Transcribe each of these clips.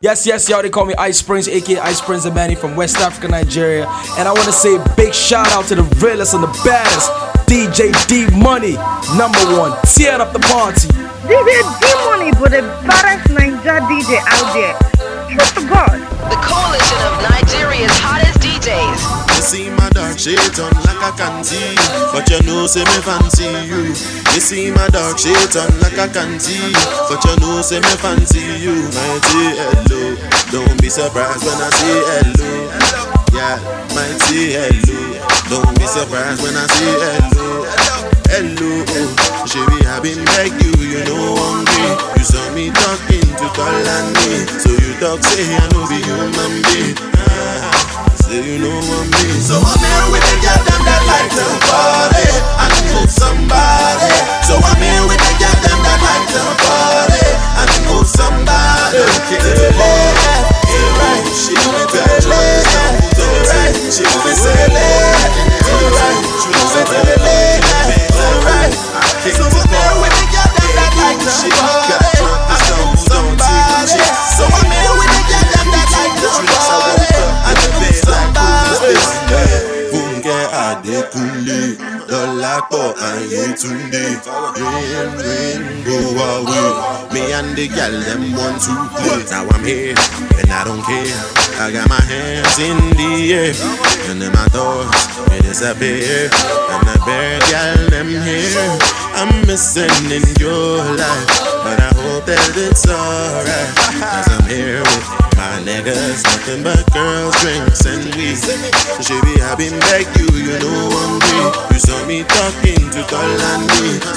Yes, yes, y'all, they call me Ice Prince, aka Ice Prince Zamani from West Africa, Nigeria. And I want to say a big shout out to the realest and the baddest DJ D Money, number one. Tear up the party. DJ D Money, but the baddest Naija DJ out there. Trust to God. The coalition of Nigeria's hottest DJs. See my dark shade on like I can see, but you know say me fancy you. You see my dark shade on like I can see, but you know say me fancy you. Might hello, don't be surprised when I say hello. Yeah, might hello, don't be surprised when I say hello. Hello, oh, Sherry, I been beg you, you know hungry. You saw me talking to call on me, so you talk say I know be human being. Say you know what me. So I'm here with the girl them that like to party. And move somebody. So I'm here with the girl them that like to party. And move somebody. To the left, to the right, she moving to the left, to the right, she moving to the left, to the right, she moving to the left, to the right. So I'm here with the girl them that like to party Dọ́lápọ̀ Ayétúndé Rain, rain, go away. Me and the gal them want to play. Now I'm here and I don't care. I got my hands in the air And then my thoughts they disappear. And the bad gal them here. I'm missing in your life But I hope that it's alright Cause I'm here with my niggas, nothing but girls, drinks, and weed. So baby, I been beg you, you know I'm hungry. You saw me talking to call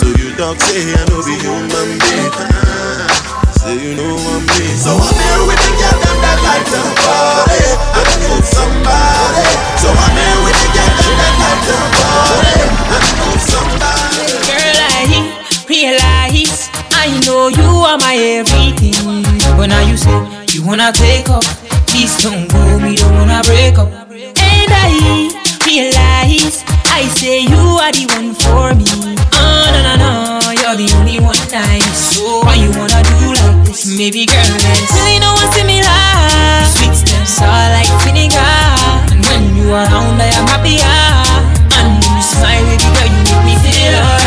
so you talk say I know be human being. Ah, say you know I'm me. So I'm here with the girl them that like to party and move somebody. So I'm here with the girl them that like to party and move somebody. Girl, I realize I know you are my everything. But now you say you wanna take up. Please don't go, me don't wanna break up. And I realize I say you are the one for me. Oh no no no, you're the only one nice. So why you wanna do like this? Maybe girl, let's really no one similar. Sweet stems are like vinegar, and when you are around, I am happier. And when you smile, baby girl, you make me feel alright.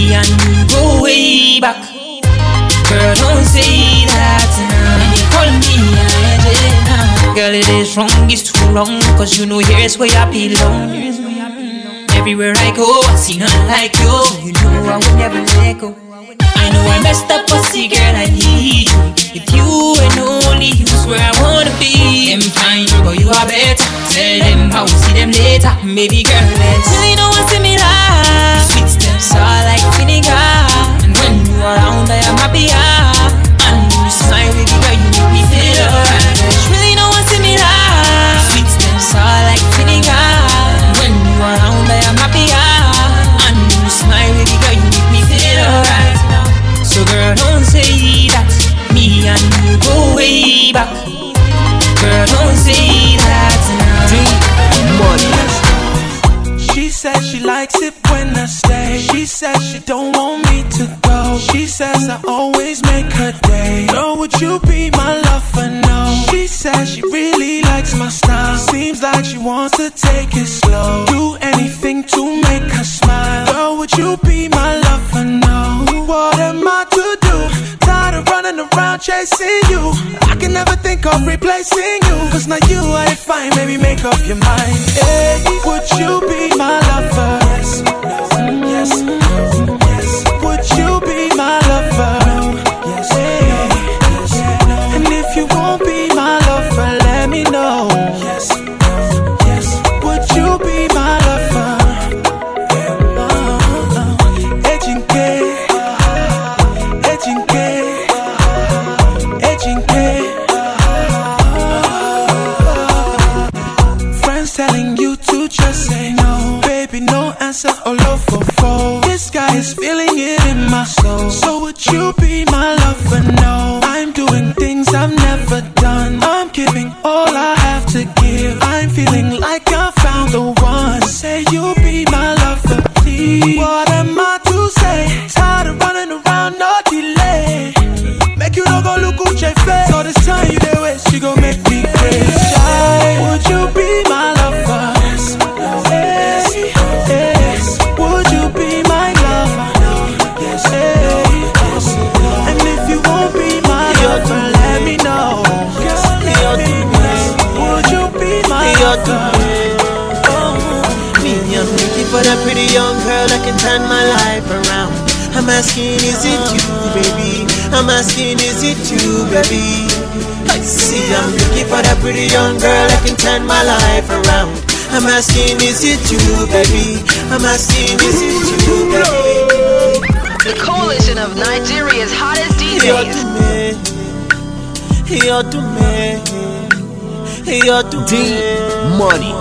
Me and go way back. Girl, don't say that now. And you call me Angelina. Girl, it is wrong, it's too wrong. Cause you know here's where I belong. Everywhere I go, I see none like you. You know I would never let go. I know I messed up, but see, girl, I need you. If you and only you's where I wanna be, I'm fine, but you are better. Tell them how see them later. Maybe, girl, let's really what's similar. Sweet don't want me to go. She says I always make her day. Girl, would you be my lover? No. She says she really likes my style. Seems like she wants to take it slow. Do anything to make her smile. Girl, would you be my lover? No. What am I to do? Tired of running around chasing you. I can never think of replacing you. Cause now you are fine, baby, make up your mind. Hey, would you asking, is it you, baby? I see, I'm looking for that pretty young girl that can turn my life around. I'm asking, is it you, baby? I'm asking, is it you, baby? The coalition of Nigeria's hottest You're DJs. to me, you're to me, eh? you're to D. Eh? Money.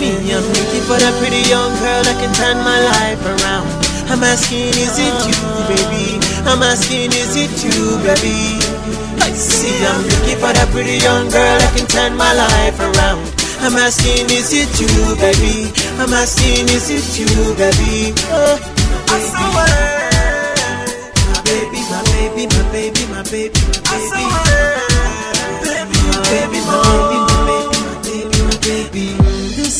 Me, I'm looking for that pretty young girl that can turn my life around. I'm asking, is it you, baby? I'm asking, is it you, baby? I see, I'm looking for that pretty young girl that can turn my life around. I'm asking, is it you, baby? I'm asking, is it you, baby? Oh, baby. My baby, my baby, my baby, my baby, my baby. My baby, my baby,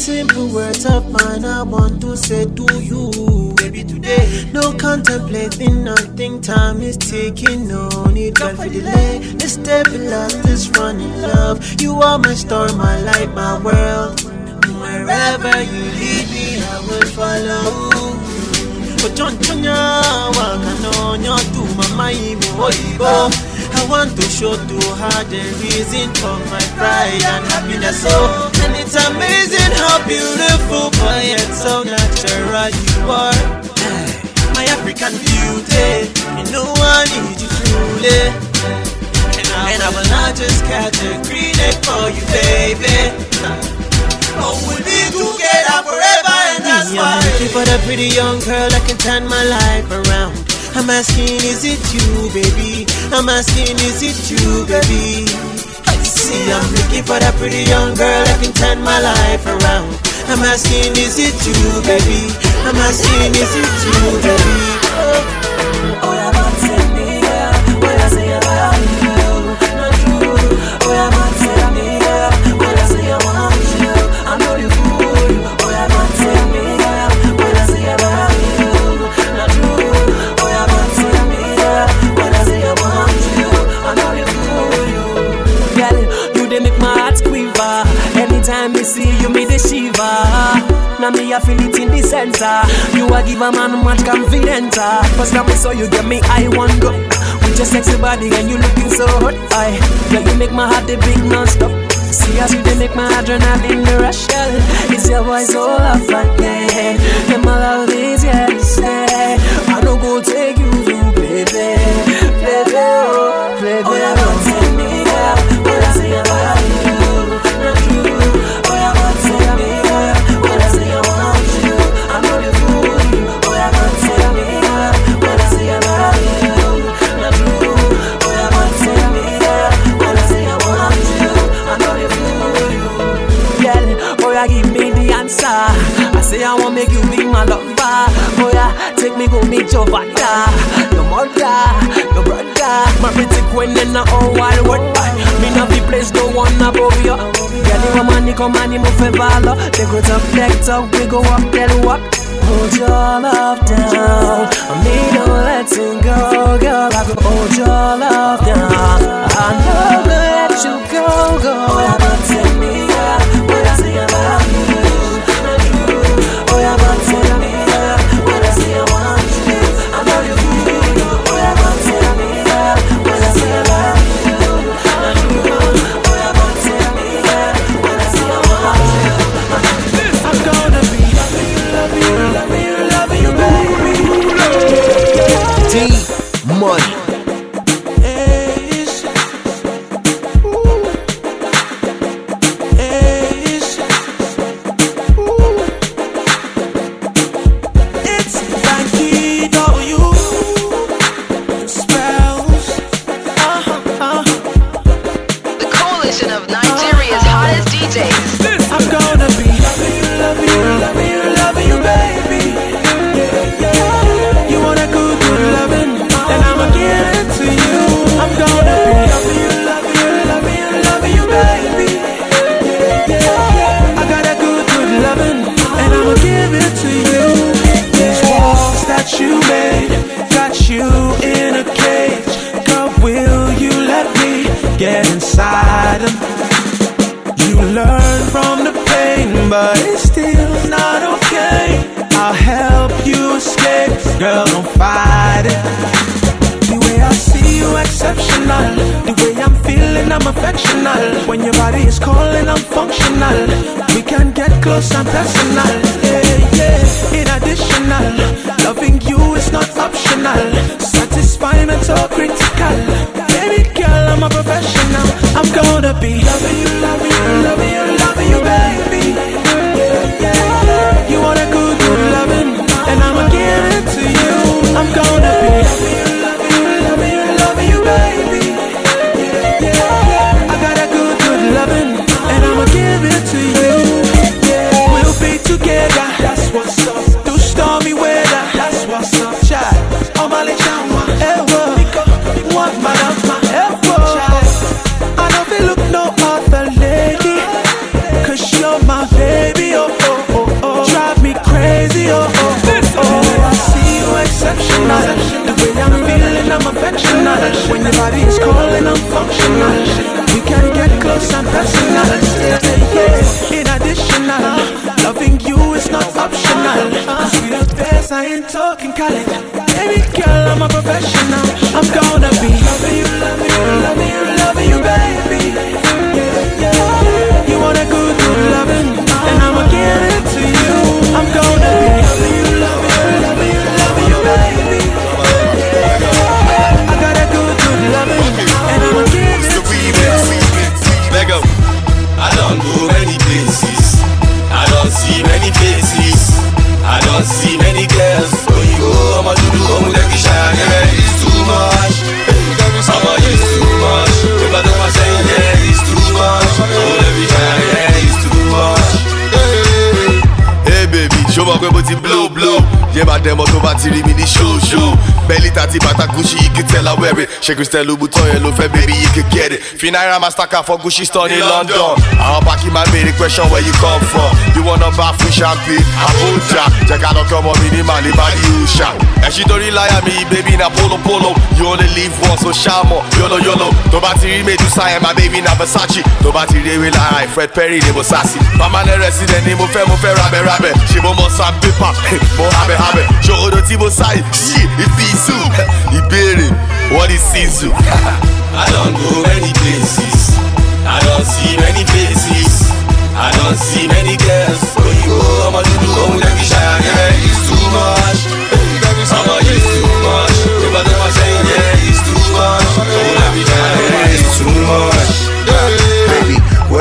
simple words of mine I want to say to you, baby, today. No contemplating, nothing. Time is ticking, no need time for delay. Let's stabilize this running love. You are my star, my light, my world. Wherever you lead me, I will follow. Ochonchonya wakanonya tu mama imi oyibo I want to show to her the reason for my pride and happiness oh And it's amazing how beautiful but yet so natural you are My African beauty You know I need you truly And I, and I will not just catch a green egg for you baby Oh, we'll be together forever, and that's why. I'm looking for that pretty young girl that can turn my life around. I'm asking, is it you, baby? I'm asking, is it you, baby? See, I'm looking for that pretty young girl that can turn my life around. I'm asking, is it you, baby? I'm asking, is it you, baby? Oh, oh yeah, center. You a give a man much confidence. ah. First time I saw you, get me I want go. With your sexy body and you looking so hot. I, girl, you make my heart a big non-stop. See as you dey make my adrenaline rush, girl. It's your voice all off again. Yeah, love is take me go meet your father, your mother, your brother, my pretty queen in the whole wide world. Me not be place no one above you. Girl, you a money come and you move for valor. They go top deck top, we go up, then walk. Hold your love down. Me don't let it go, girl. I go hold your love down. I never let you go, go. Oh but tell me, yeah, when I say love you, not true. Oh yeah, but Money. Dẹ̀mọ́ tó Tàti bàtà Gucci you can tell I wear it. Ṣé Christian Louboutin yẹn ló fẹ́ baby you can get it. Fi náírà mastercard for Gucci store ní London. Àwọn pàkí máa béèrè question where you come from. You wanna buy free champagne? Abuja. Jẹ́ ká lọ kí ọmọ mi ní Mali Bali Usha. Ẹ̀sìn torí láyà mi baby na polo polo. You only live once so ṣáàmọ̀ yolo yolo. Tó bá ti rí Medusa yẹn my baby na Versace. Tó bá ti rí ewé lára Fred Perry ni mo sá sí. Permanent resident ni mo fẹ́ mo fẹ́ rabẹ̀ rabẹ̀. Ṣé mo mọ sandpaper? Mo habẹ̀ habẹ̀. Ṣòro tí mo sáyé ṣí ìfisù. Ìbéèrè what is Sisu? I don't go many places. I don't see many faces. I don't see many girls. Do the home like you shy, yeah, it's.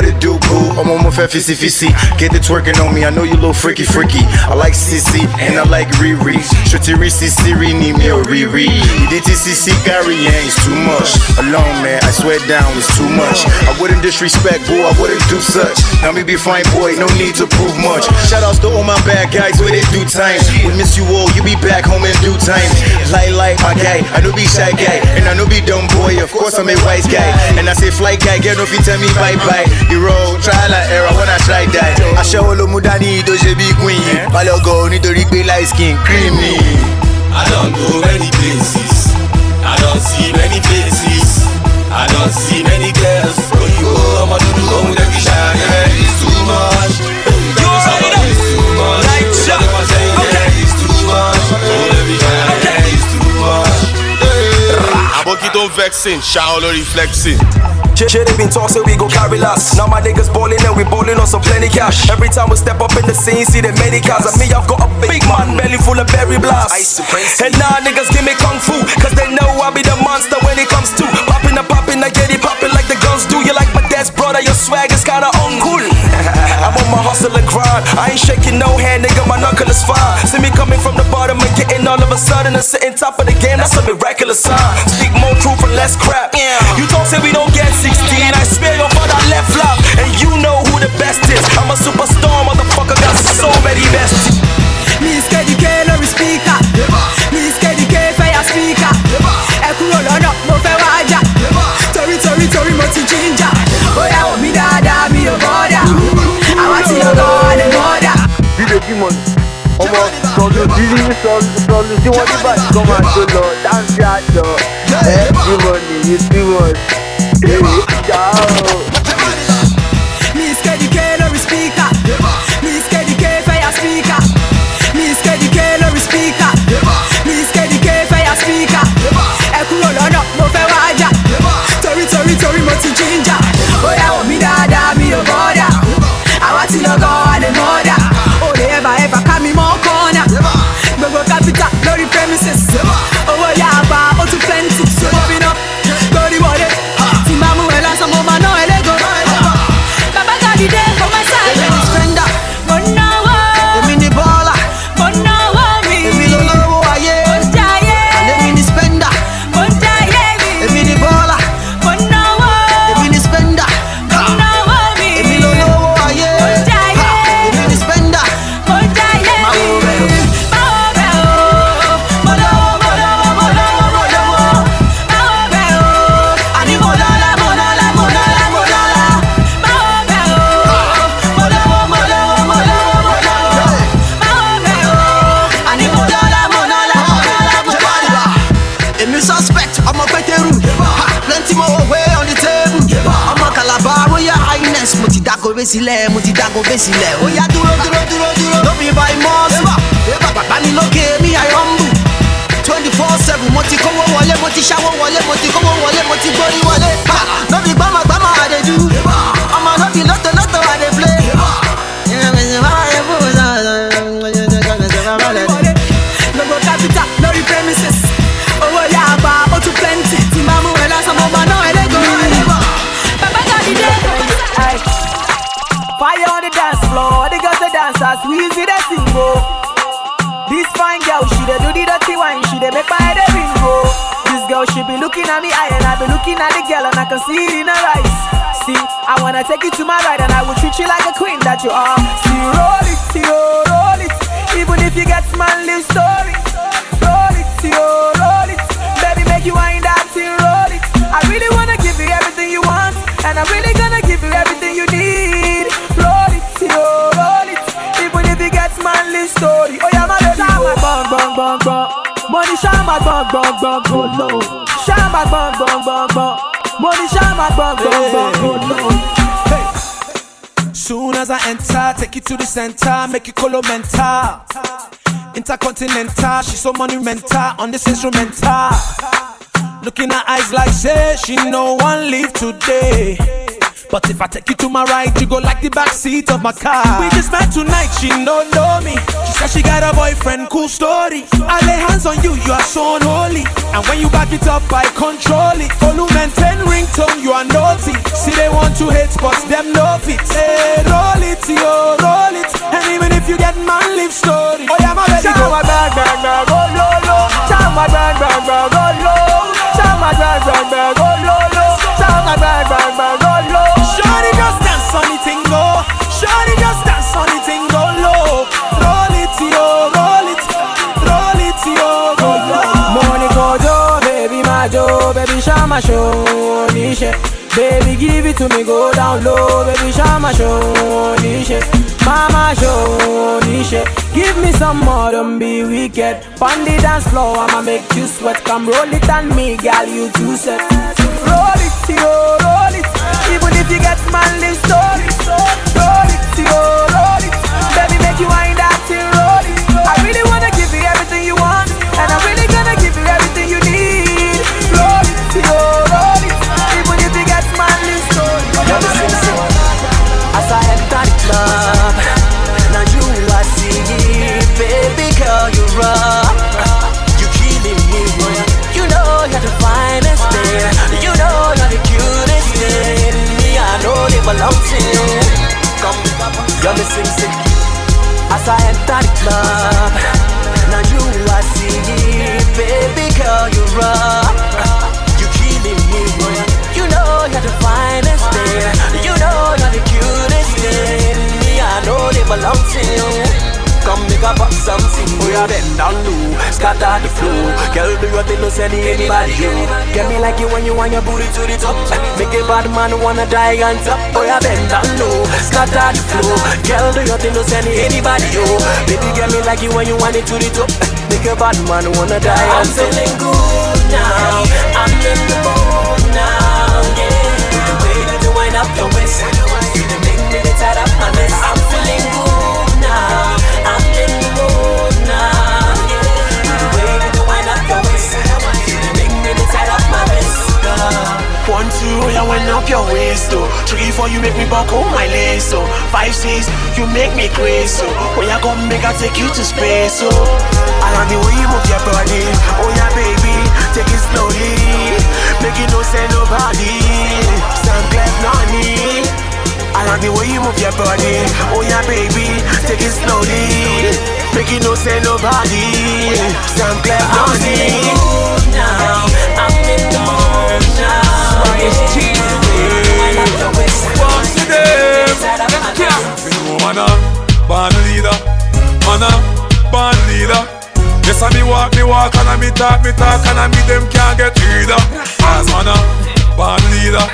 What it do, boo? I'm on my fat fissy fissy. Get the twerking on me, I know you little freaky freaky. I like Sissy and I like Riri. Shorty Risi Siri, need me a Riri. DTCC Gary, yeah, it's too much. Alone, man, I swear down, it's too much. I wouldn't disrespect, boo, I wouldn't do such. Now me be fine, boy, no need to prove much. Shout outs to all my bad guys, where they do time. We miss you all, you be back home in due time. Like, like, my guy, I know be shy guy, and I know be dumb boy, of course I'm a wise guy. And I say fly guy, get no fit tell me bye bye. The road, trial and error, when I try that. Aṣẹ́wó ló mú dání tó ṣe bí queen. Balógo nítorí pé light skin creamy. I don't go many places. I don't see many faces. I don't see many girls. Oh, you go, I'ma do the home like you shy, yeah, it's too much. Much. Aboki don't vexing, shout olórí flexing. Shit, shit, they been talk, say we go carry last. Now my niggas ballin' and we ballin' on some plenty cash. Every time we step up in the scene, see the many cars. And me, I've got a big man, belly full of berry blast. And now niggas give me kung fu, cause they know I be the monster when it comes to popping and popping. I get it popping like the guns do. You like my dad's brother, your swag is kinda uncool. I'm on my hustle and grind. I ain't shaking no hand, nigga, my knuckle is fine. See me coming from the bottom and getting all of a sudden and sitting top of the game, that's a miraculous sign. Speak more truth and less crap. Yeah. You don't say we don't get 16, I swear your father left flop. And you ọmọ sọ̀rọ̀ tí sọ̀rọ̀ tí wọ́n ní báyìí kọ́ máa tó lọ dáńsì àjọ. Ẹ tí nìyí tí mo èyí ṣá o. Miss KDK lórí spíkà Miss KDK fẹ́yà Miss KDK lórí spíkà Miss KDK fẹ́yà spíkà ẹ kúrò lọ́nà mo fẹ́ wá jà. Torí torí. Dáko gbé sílẹ̀. Ó yá dúró dúró dúró dúró. No be by ébà bàbá mi lókè mi àyọ̀mbù twenty four seven mo ti kówó wọlé mo ti ṣáwó wọlé mo ti kówó wọlé mo ti gbórí wọlé. Ha! No be gbọ́mọgbọ́mọ the wine, she dey make my head a bingo. Oh. This girl, she be looking at me eye and I be looking at the girl and I can see it in her eyes. See, I wanna take you to my ride and I will treat you like a queen that you are. See, roll it, see, oh, roll it, even if you get manly story. Roll it, see, oh, roll it, baby, make you wind that thing, roll it. I really wanna give you everything you want, and I'm really gonna give you everything you need. Roll it, yo, oh, roll it, even if it gets manly story. Oh yeah, my baby, shama bang bang bang bang. Money bang bang bang go low. Shama bang bang bang bang. Money shama bang bang bang go low. Soon as I enter, take you to the center, make you colo mental. Intercontinental, she so monumental on this instrumental. Looking her eyes like say she no one leave today. But if I take you to my right, you go like the back seat of my car. We just met tonight, she don't know me. She said she got a boyfriend, cool story. I lay hands on you, you are so unholy. And when you back it up, I control it. Volume and 10 ringtone, you are naughty. See, they want to hate, but them no fit. Hey, roll it, yo, roll it. And even if you get man, live story. Oh, yeah, my baby, go Shama bang bang bang go low low. Shama bang bang bang go low. Shama bang bang bang go low low. Shama bang bang bang go Just dance on the thing go. Shorty just dance on the thing go low. Roll it, yo, roll it, roll it, yo, go low. Money kojo, baby majo, baby shama show nishe. Baby give it to me, go down low, baby shama show nishe. Mama show nishe. Give me some more, don't be wicked. On the dance floor, I'ma make you sweat. Come roll it on me, girl, you too set. Roll it, yo, roll it. Even if you get manly story. Roll it, yo, roll it. Baby, make you wind that you're missing sick. As I enter the club, do your thing, no send anybody you Get me like you when you want your booty to the top. Eh, make a bad man wanna die on top. Oh, yeah, bend down low, scatter the flow. Girl, do your thing, no send anybody you Baby, get me like you when you want it to the top. Eh, make a bad man wanna die on top. I'm feeling good now. I'm in the mood now, yeah. The way that you wind up your waist. You make me tired up my list One, two, you wind up your waist, oh. Three, four, you make me buckle my lace, oh. Five, six, you make me crazy, so when you come, make I take you to space, oh. I love the way you move your body, oh yeah, baby, take it slowly, make it no say nobody, left, not me. I like the way you move your body, oh yeah, baby, take it slowly, make it no say nobody, stand left, not me. Oh, now, now. It's What's the name? Mana, born leader, born leader. Yes, I me walk, me walk, and I me talk, me talk, and I me them can't get rid of. As mana, born leader,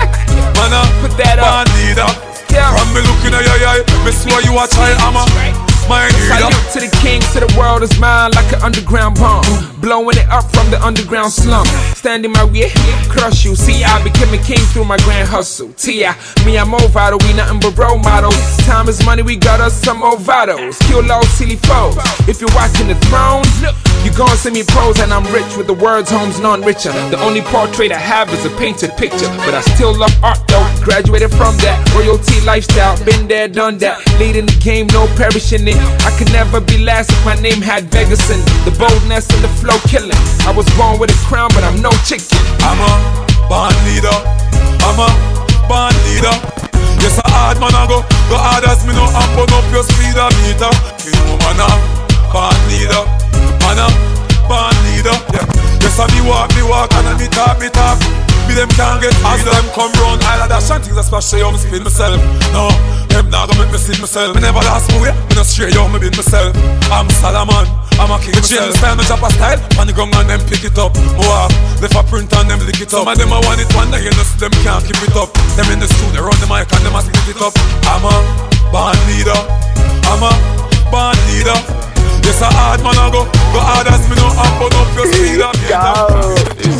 born leader. From me looking at your eye, me swear you a child, I'm a leader. Salute to the king, to the world is mine like an underground bomb. Blowing it up from the underground slum. Standing my way, crush you. See, I became a king through my grand hustle. T.I. Me, I'm vital, we nothing but role models. Time is money, we got us some vitals. Kill all silly foes. If you're watching the throne, you gon' see me pose, and I'm rich with the words, home's none richer. The only portrait I have is a painted picture, but I still love art though. Graduated from that royalty lifestyle, been there, done that. Leading the game, no perishing it. I could never be last if my name had Vegas in. The boldness and the flow killing. I was born with a crown, but I'm no chicken. I'm a band leader. I'm a band leader. Yes, a hard man I go. Go hard as me no burn up your speedometer. You know man a band leader. Man a band leader. Yeah. Yes, I me walk, me walk, and I me talk, me talk. Me them can't get as them come round. I like that shan't things especially how me spin myself. No, them not gonna make me see myself. Me never last my way. Me no straight yo, me been myself. I'm Salaman. I'm a king Me change the style, me drop a style On the gong and them pick it up Walk, left a print and them lick it up Some of them I want it one day, you know them can't keep it up Them in the studio, run the mic and them a split it up I'm a band leader I'm a band leader Yes, a hard man I go Go hard as me no up on up your speed up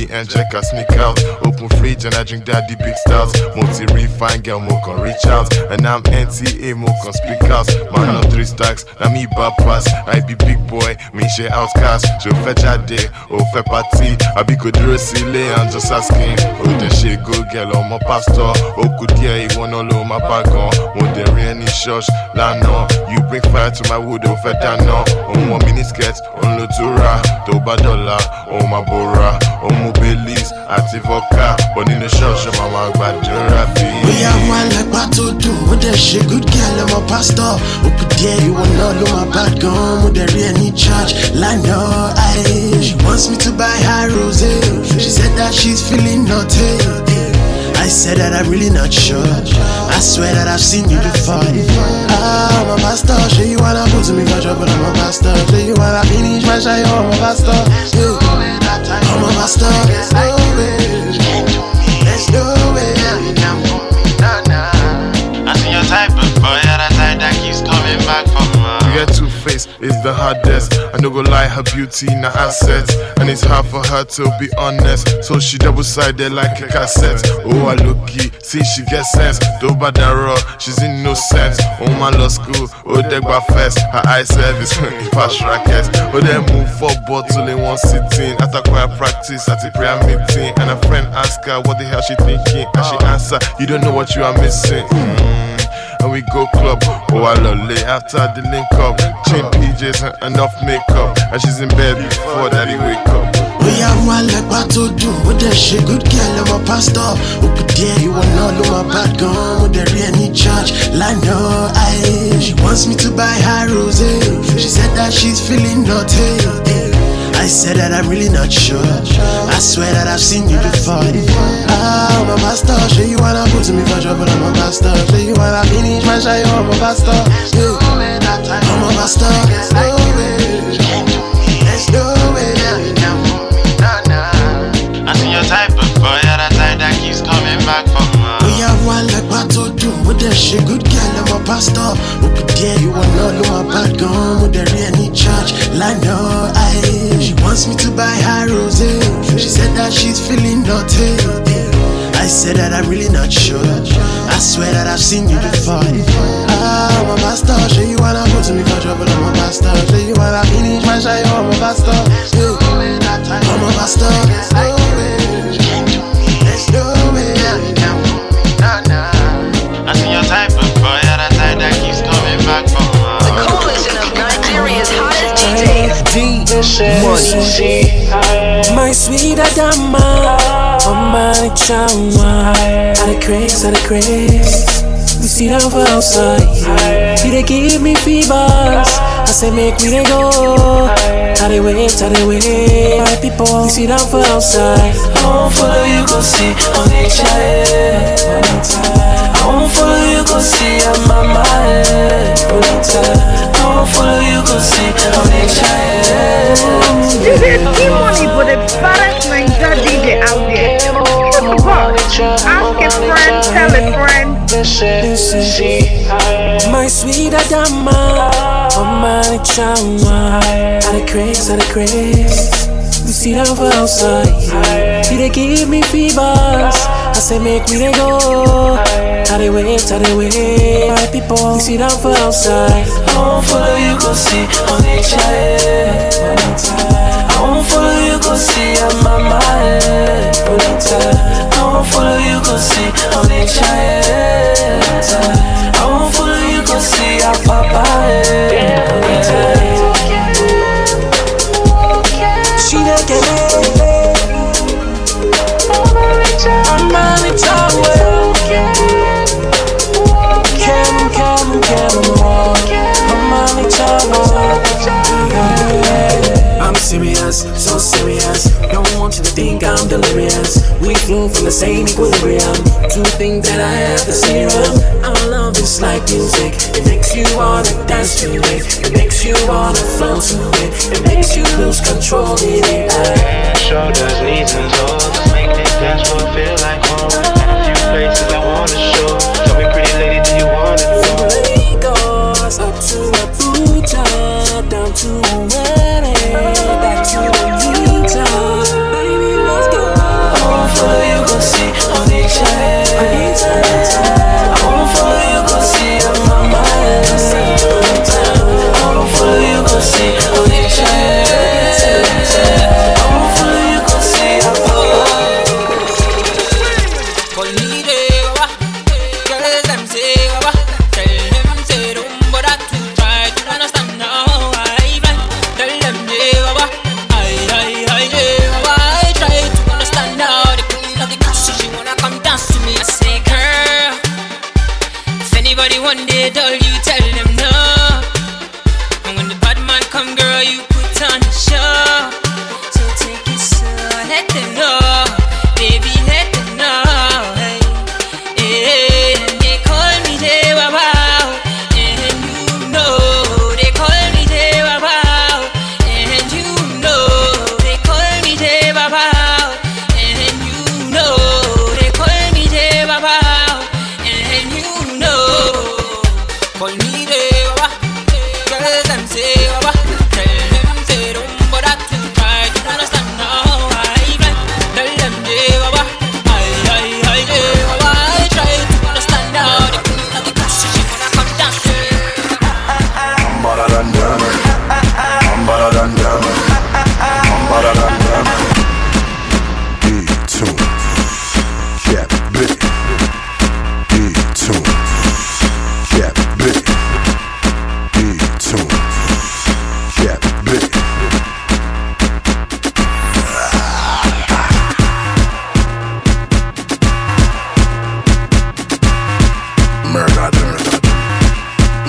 It's 11 p.m. check I sneak out. Open fridge and I drink daddy big stouts. Multi refine girl, mo can reach out. And I'm NTA, mo can speak out. Man on three stacks, now me bad pass. I be big boy, me share outcast. So fetch a day, oh fe party. I be good silly and just asking. Oh, the shit good girl on my pastor. Oh, good yeah, you wanna know my bag on. When there any church, lano. You bring fire to my wood, oh, fe dano. Oh, one mini sketch, on Lutura. Toba dollar, oh, my bora. Oh, mo Belize, àti vodka. But nínú ṣọ́ọ̀ṣì, màmá gbàdúrà bí. bóyá wọn lẹ́pà tó dùn ó dẹ̀ ṣe good girl ọmọ pásítọ̀ òkú díẹ̀ ìwọ náà ló máa bad gan mo dẹ̀ rí ẹ ní church lánàá ayé. she wants me to buy her rose she said that she's feeling naughty. I said that I'm really not sure. I swear that I've seen you before. Ah, I'm a pastor. Sure you wanna put me for trouble? I'm a pastor. Sure you wanna finish my shy? I'm a pastor. Yeah. I'm a pastor. There's no face is the hardest. I no go lie, her beauty na assets, and it's hard for her to be honest. So she double sided like a cassette. Oh, I looky, see she get sense. Do badaro, she's in innocent. Oh my law school, oh degba first. Her eye service, pass rackets. Oh then move for bottle in one sitting. At a choir practice, at a prayer meeting, and a friend ask her what the hell she thinking, and she answer, you don't know what you are missing. Mm and we go club. Oh, I love late after the link up. Chain PJs and enough makeup. And she's in bed before daddy wake up. bóyá wọn lẹ́pà tó dùn ó dẹ̀ ṣe good girl ọmọ pásítọ̀ òkú díẹ̀ ìwọ náà ló máa bad gan mo dẹ̀ rí ẹ ní church lánàá ayé. she wants me to buy her rose she said that she's feeling naughty. I said that I'm really not sure. I swear that I've seen you before. Ah, I'm a pastor. Sure you wanna put me for trouble? I'm a pastor. Sure you wanna finish my shy? I'm a pastor. Yeah. I'm a pastor. There's ṣe good girl ọmọ pásítọ̀ òkú díẹ̀ ìwọ náà ló máa bad gan mo dẹ̀ rí ẹ ní church lánàá ayé. she wants me to buy her rose she said that she's feeling naughty. I said that I'm really not sure. I swear that I've seen you before. Ah, I'm a pastor. Sure you wanna put me for trouble? I'm a pastor. Sure you wanna finish my shy? I'm a pastor. Yeah. I'm a pastor. There's DJs. My sweet Adama, oh my chama, I the craze, I the craze. We see them for outside, you they give me fevers. I say make me they go, how they wait, how they wait. My people, we see them for outside. I won't follow you, go see on the won't follow you, go see on my. I won't follow you, go see on the child. This is T-Money, but the baddest Naija DJ out there. True to God. Ask a friend, tell a friend. This is she. My sweet Adama, my trauma. Out of craze, out of craze. You see them for outside. You they give me fevers. I say make me they go. How they wait, how they wait. My people, you see them for outside. I won't follow you, go see on the I won't follow you, go see I'm my mind. I won't follow you, go see on the I won't follow you, go see our papa. Serious, so serious. Don't want you to think I'm delirious. We flew from the same equilibrium. Two things that I have the serum. Our love is like music. It makes you wanna dance to it. It makes you wanna flow to it. It makes you lose control in it. Shoulders, knees, and toes. Make this dance floor feel like home. A few places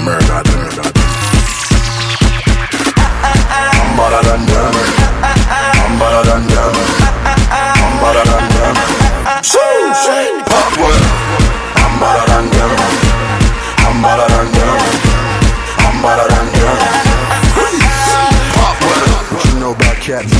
Murder them. I'm better than them. I'm better than them. I'm better than them. Pop well. I'm better than them. I'm better than them. I'm better than them. Pop well. You know about Cat B?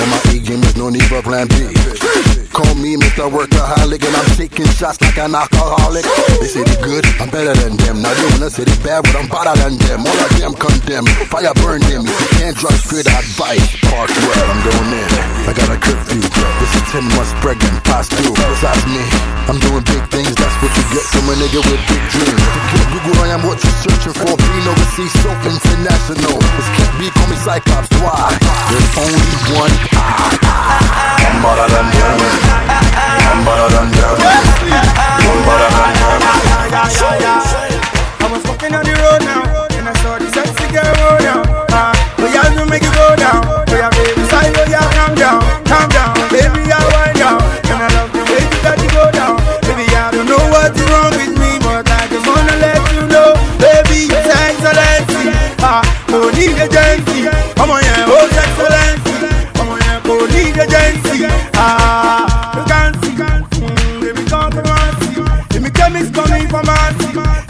On my A game, there's no need for plan B. Call me Mr. Workaholic, and I'm taking shots like an alcoholic. They say they good, I'm better than them. Now they wanna say they bad, but I'm better than them. All of them condemn, fire burn them. If you can't drive straight, advice. Park well, I'm going in. I got a curfew. This is 10 months pregnant, past due. Besides me, I'm doing big things. That's what you get from a nigga with big dreams. Google, I am what you're searching for. Being overseas, so international. This can't be, call me Cyclops. Why? There's only one. I'm better than them. Better than them. I was walking on the road now, and I saw the sexy girl roll down. Ah, but y'all do make it go down. Oh baby, side, oh yeah, calm down, calm down, baby, down, you got to go down. Baby, I don't know what's wrong with me, but I just wanna let you know, baby, excellency. Ah, agency. On, yeah, oh excellency. On, go agency.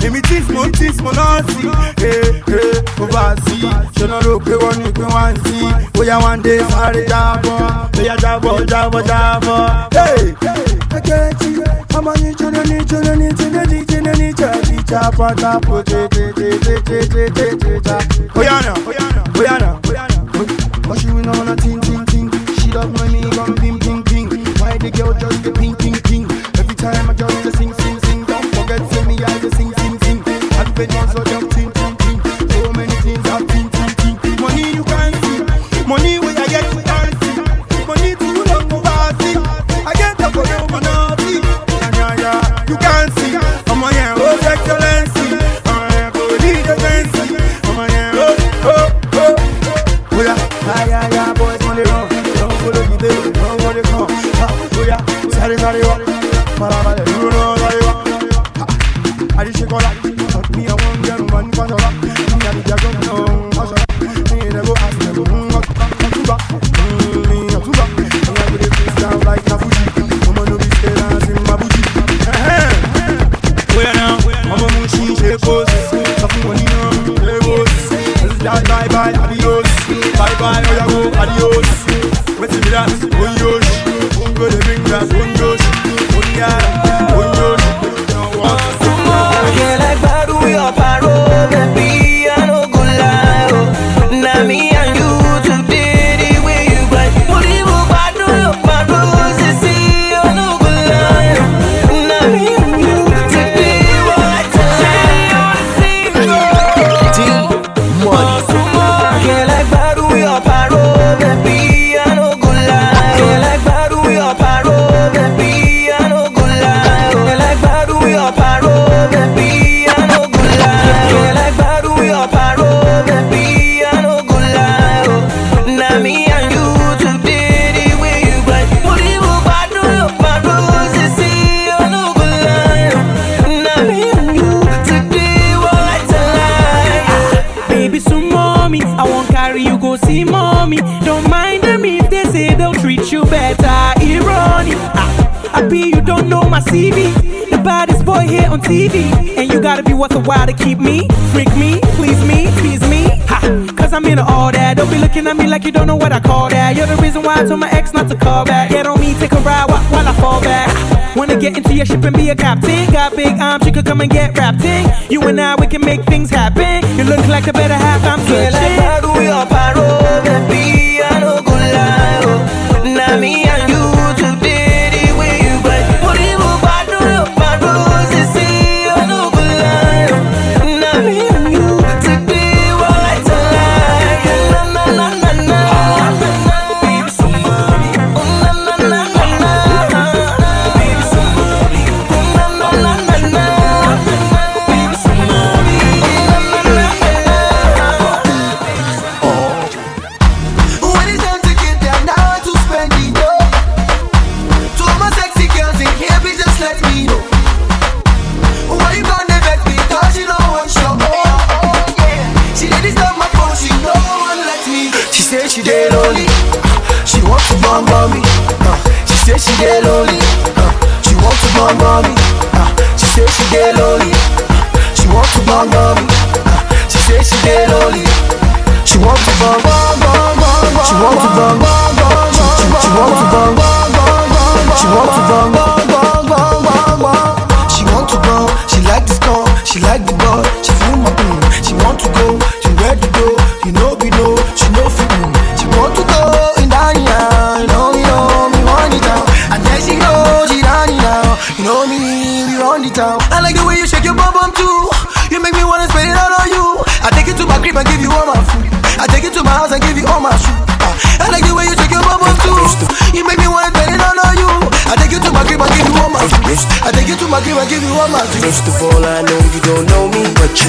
ìmítísmù tísmù náà sí ee oversea ṣe náà ló pé wọ́n ní pín wá ń We are one day sáré jábọ́ bóyá jábọ́ jábọ́ jábọ́. kékeré tí ọmọ ní jọ́nà ní jọ́nà ní jọ́nà ní jọ́nà ní jọ́nà ìjà pátá pò tètètètètètètètè. bóyá nà bóyá nà bóyá nà. she will know nothing, ting, ting. She love when me gum, ping, ping, ping. Why the girl just the ping, ping? dariwa Maraba de duro dariwa Ari ṣe kọ́lá Ọ̀tún ìyàwó ń jẹun mọ́ ní pàṣọlá Ìyàbí jagun And you gotta be worth a while to keep me, freak me, please me, please me. Ha! Cause I'm into all that. Don't be looking at me like you don't know what I call that. You're the reason why I told my ex not to call back. Get on me, take a ride while, while I fall back. Wanna get into your ship and be a captain? Got big arms, you could come and get wrapped in. You and I, we can make things happen. You look like the better half, I'm good.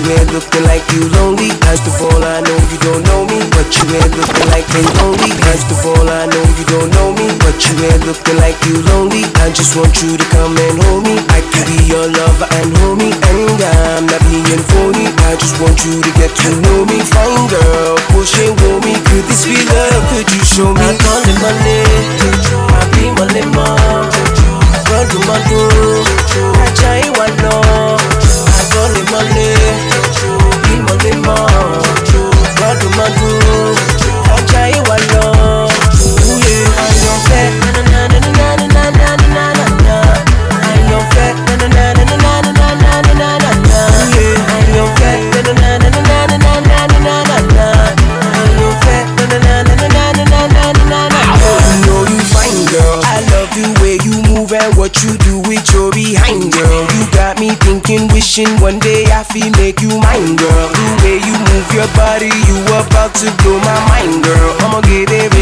you ain't looking like you lonely. First of all, I know you don't know me, but you ain't looking like they lonely. First of all, I know you don't know me, but you ain't looking like you lonely. I just want you to come and hold me. I could be your lover and homie, and I'm not being phony. I just want you to get to know. me. Body, you about to blow my mind, girl. I'ma get there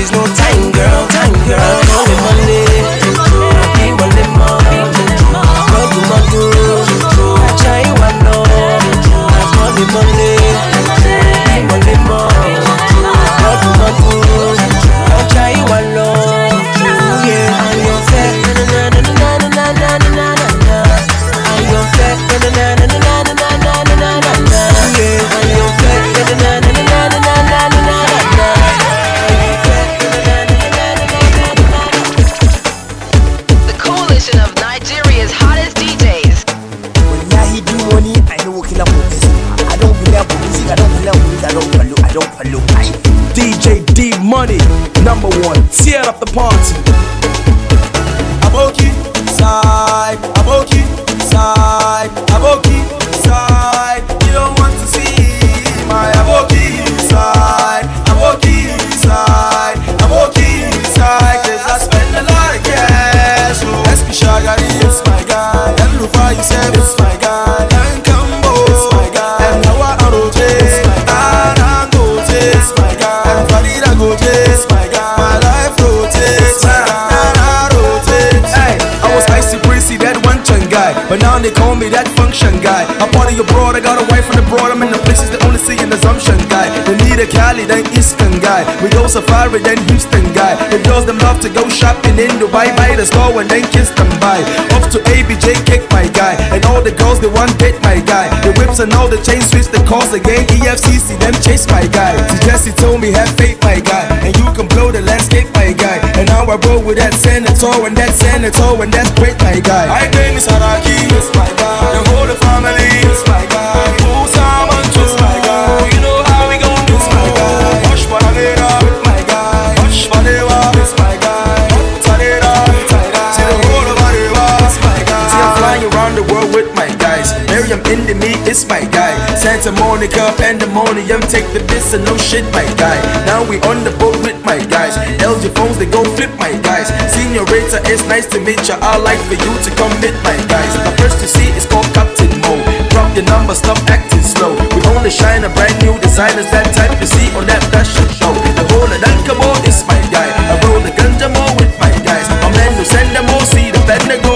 But now they call me that function guy. I party abroad, I got a wife from abroad. I'm in the places they only see an assumption guy. They need Cali, then Eastern guy. We go safari, then Houston guy. The girls them love to go shopping in Dubai, buy the store and then kiss them by. Up to ABJ, kick my guy. And all the girls they want date my guy. The whips and all the chain switch the calls again. EFCC, them chase my guy. So Jesse told me have faith, my guy. And you can blow the landscape, my guy. And now I roll with that senator and that senator and that's great, my guy. I name is Saraki, it's my guy. The whole family, it's my guy. Guys. Miriam into me, it's my guy. Santa Monica, Pandemonium, take the piss and no shit, my guy. Now we on the boat with my guys. LG phones, they go flip, my guys. Senorita, it's nice to meet ya. I like for you to come my guys. The first to see is called Captain Mo. Drop your number, stop acting slow. We only shine a brand new designers, that type you see on that fashion show. The whole of Dankabo is my guy. I roll the more with my guys. I'm men who send them all, see the they go,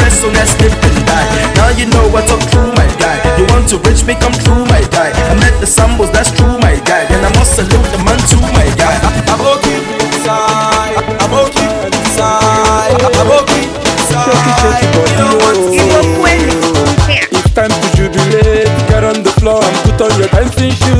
rest, so let's live and die. Now you know I talk true, my want to reach me, come true, my guy. I met the sambos, that's true, my guy. And I must salute the man too, my guy. Aboki side, Aboki side, Aboki side. You know what? It's time to jubilate. Get on the floor and put on your dancing shoes.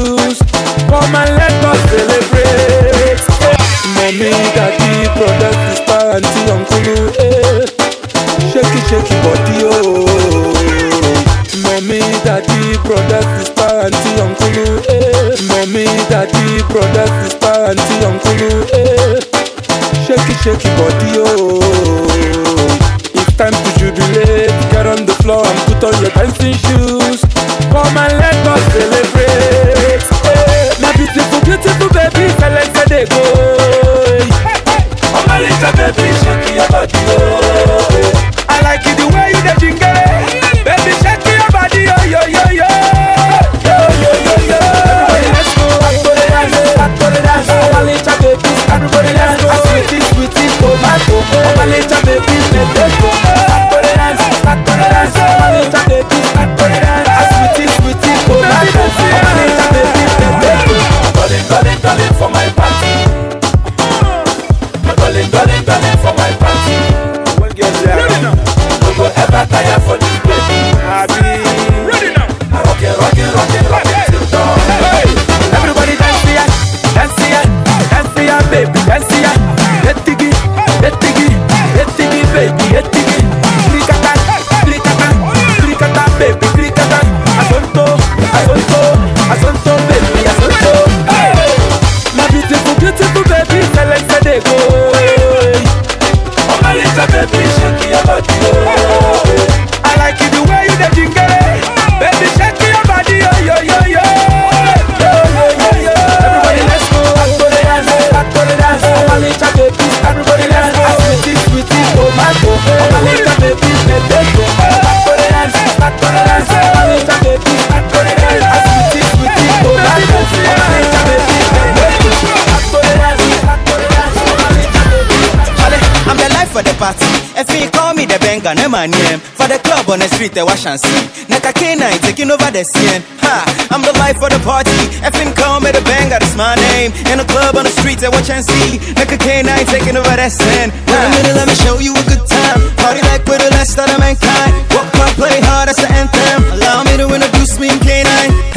Street, they wash and see. Naka K9 taking over the scene. Ha, I'm the life of the party. Effing come with a banger, that's my name. In the club on the street, they watch and see. Naka K9 taking over the scene. Wait a minute, let me show you a good time. Party like we're the last of the mankind. Walk hard, play hard, that's the anthem. Allow me to introduce me in K9.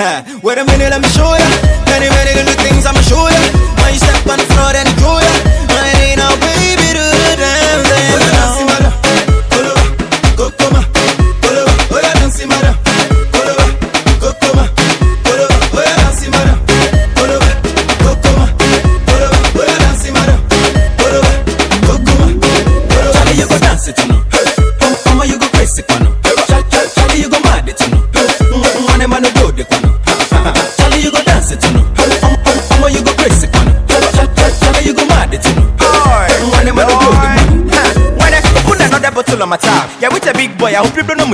Ha, wait a minute, let me show ya. Many, many little things I'ma show ya. When you step on the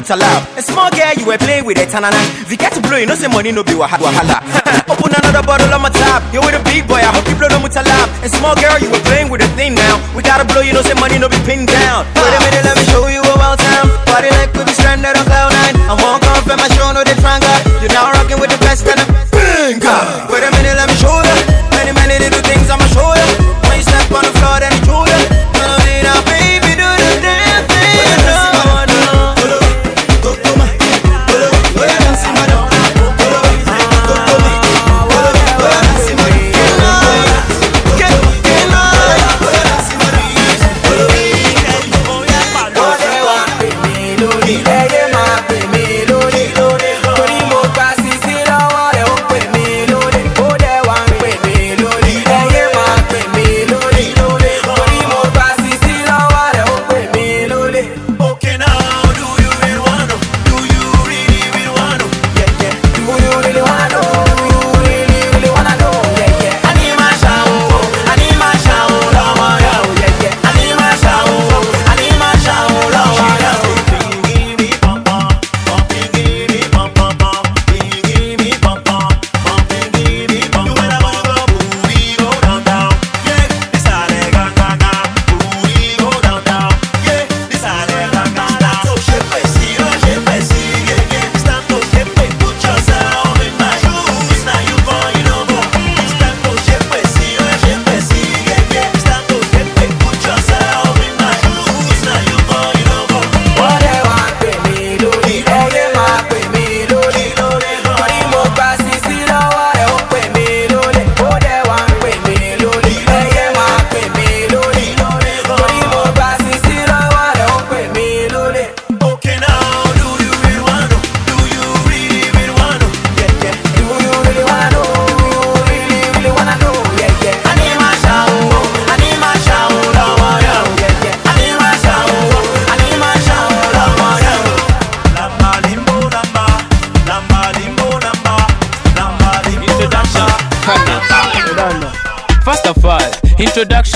hope people. A small girl, you were playing with it, tanana. If you get to blow, you know, say money no be wahala. open another bottle on my tab, you with a big boy, I hope people know mutalab. A small girl, you were playing with a thing now. We gotta blow, you know, say money no be pinned down.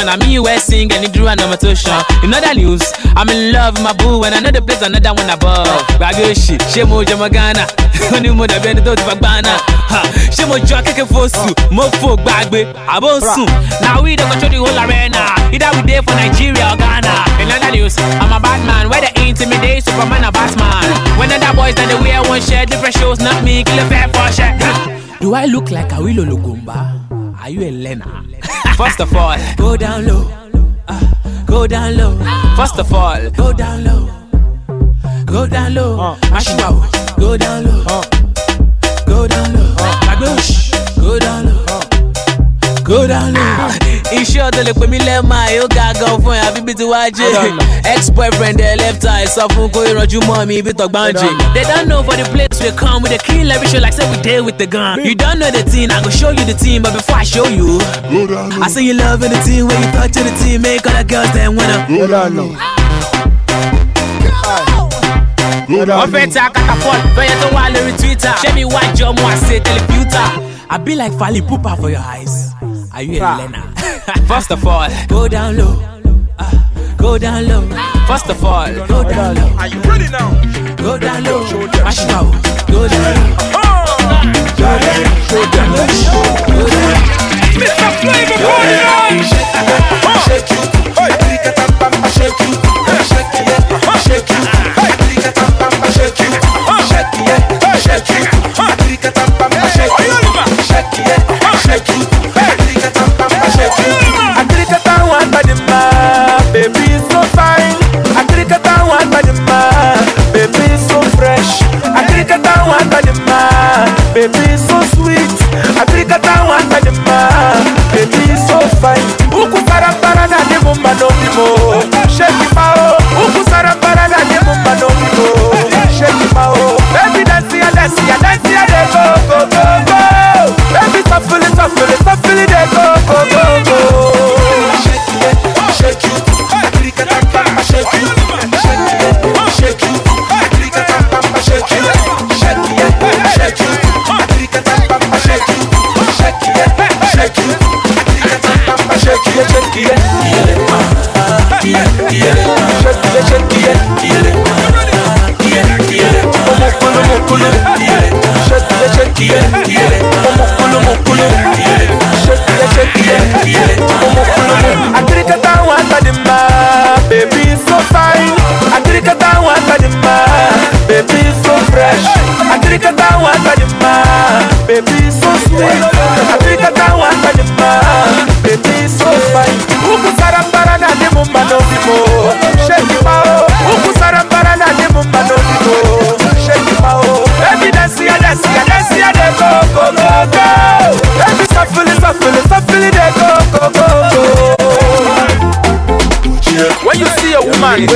I'm US sing and it drew an imitation. In other news, I'm in love with my boo and another place another one above. Gbàgbé òṣì, ṣé mo jẹ Magana? Ó ní mo dàbí ẹni tó ti fagbá náà. Ha, Ṣé mo jọ kékeré fosù? Mo fò gbàgbé, àbó sùn. Na we dey control the whole arena. Either we dey for Nigeria or Ghana. In other news, I'm a bad man. Where they intimidate Superman or Batman. When other boys then they wear one shirt, different shows, not me. Kill a fair for shirt. Do I look like a Awilo Longomba? Are you a learner? First of all, go down low. Uh, go down low. First of all, go down low. Go down low. Uh, Mash it out. Go down low. Uh, go down low. Uh, go down low. Go down low. Ah, iṣẹ́ ọ̀dọ́ lè pè mí lẹ́ẹ̀ma yóò ga gan fún ẹ̀ àbí bí ti wá jẹ́. Ex-boyfriend ẹ̀ left eye sọ fún kó ìrànjú mọ́ mi ibi tọ̀gbọ́n jẹ. They don't know for the place we come, we dey kill every show like say we dey with the gun. You don't know the team, I go show you the team, but before I show you, I say you love the team when you touch the team, make all the girls them wanna. go down low. wọ́n fẹ́ ta catapult fẹ́yẹ tó wà lórí twitter ṣé mi wá jọ ọmọ àṣẹ tẹlifíútà i be like fali pupa for your eyes are you a learner? First of all, go down low. Go down low. First of all, go down low. Are you ready now? Go down low. Mash now. Go down low. Go down Go down low. Go down Mr. Flavour, put it on. Shake you. Shake you. Shake you. Shake you. Shake you. Shake you. Shake you. Shake you. Shake you. Shake you. man,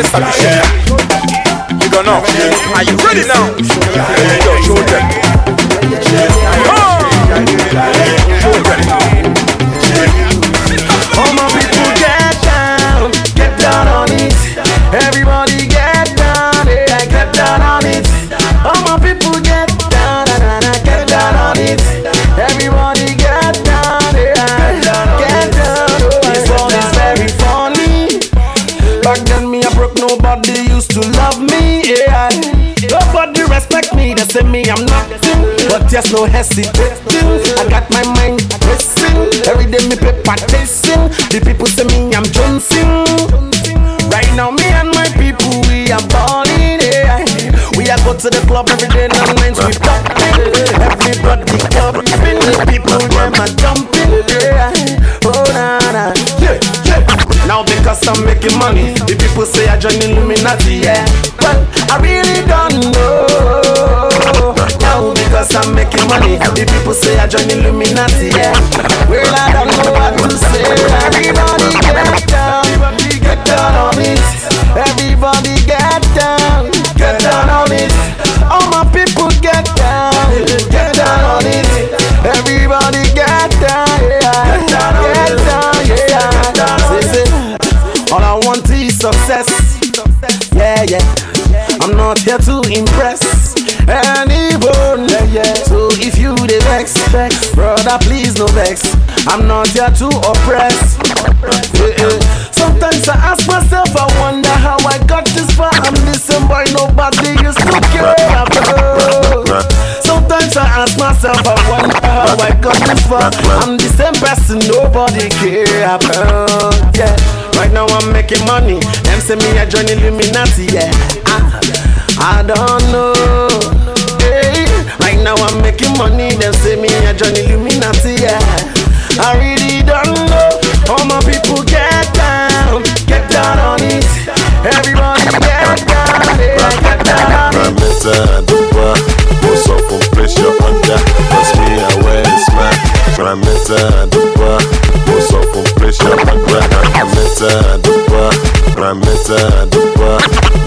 Now because I'm making money, the people say I join Illuminati, yeah. Well, I really don't know. Now because I'm making money, the people say I join Illuminati, yeah. Well, I don't know what to say. Everybody get down, get down on it. Not here to impress anyone. Yeah, yeah. So if you the vex, brother, please no vex. I'm not here to oppress. Yeah, yeah. Sometimes I ask myself, I wonder how I got this far. I'm listening, boy, nobody used to care about. Sometimes I ask myself, I wonder how I got this far. I'm the same person nobody care about. Yeah, right now I'm making money. Them say me I join Illuminati. Yeah, I, don't know. Hey, right now I'm making money. Them say me I join Illuminati. Yeah, I really don't know. All my people get down, get down on it. Everybody get down, yeah, get down on it. Duba, most of them pressure under. That's me, I wear smile. Duba, so full pressure, I grab sans compression. Rameta de bois, rameta de bois,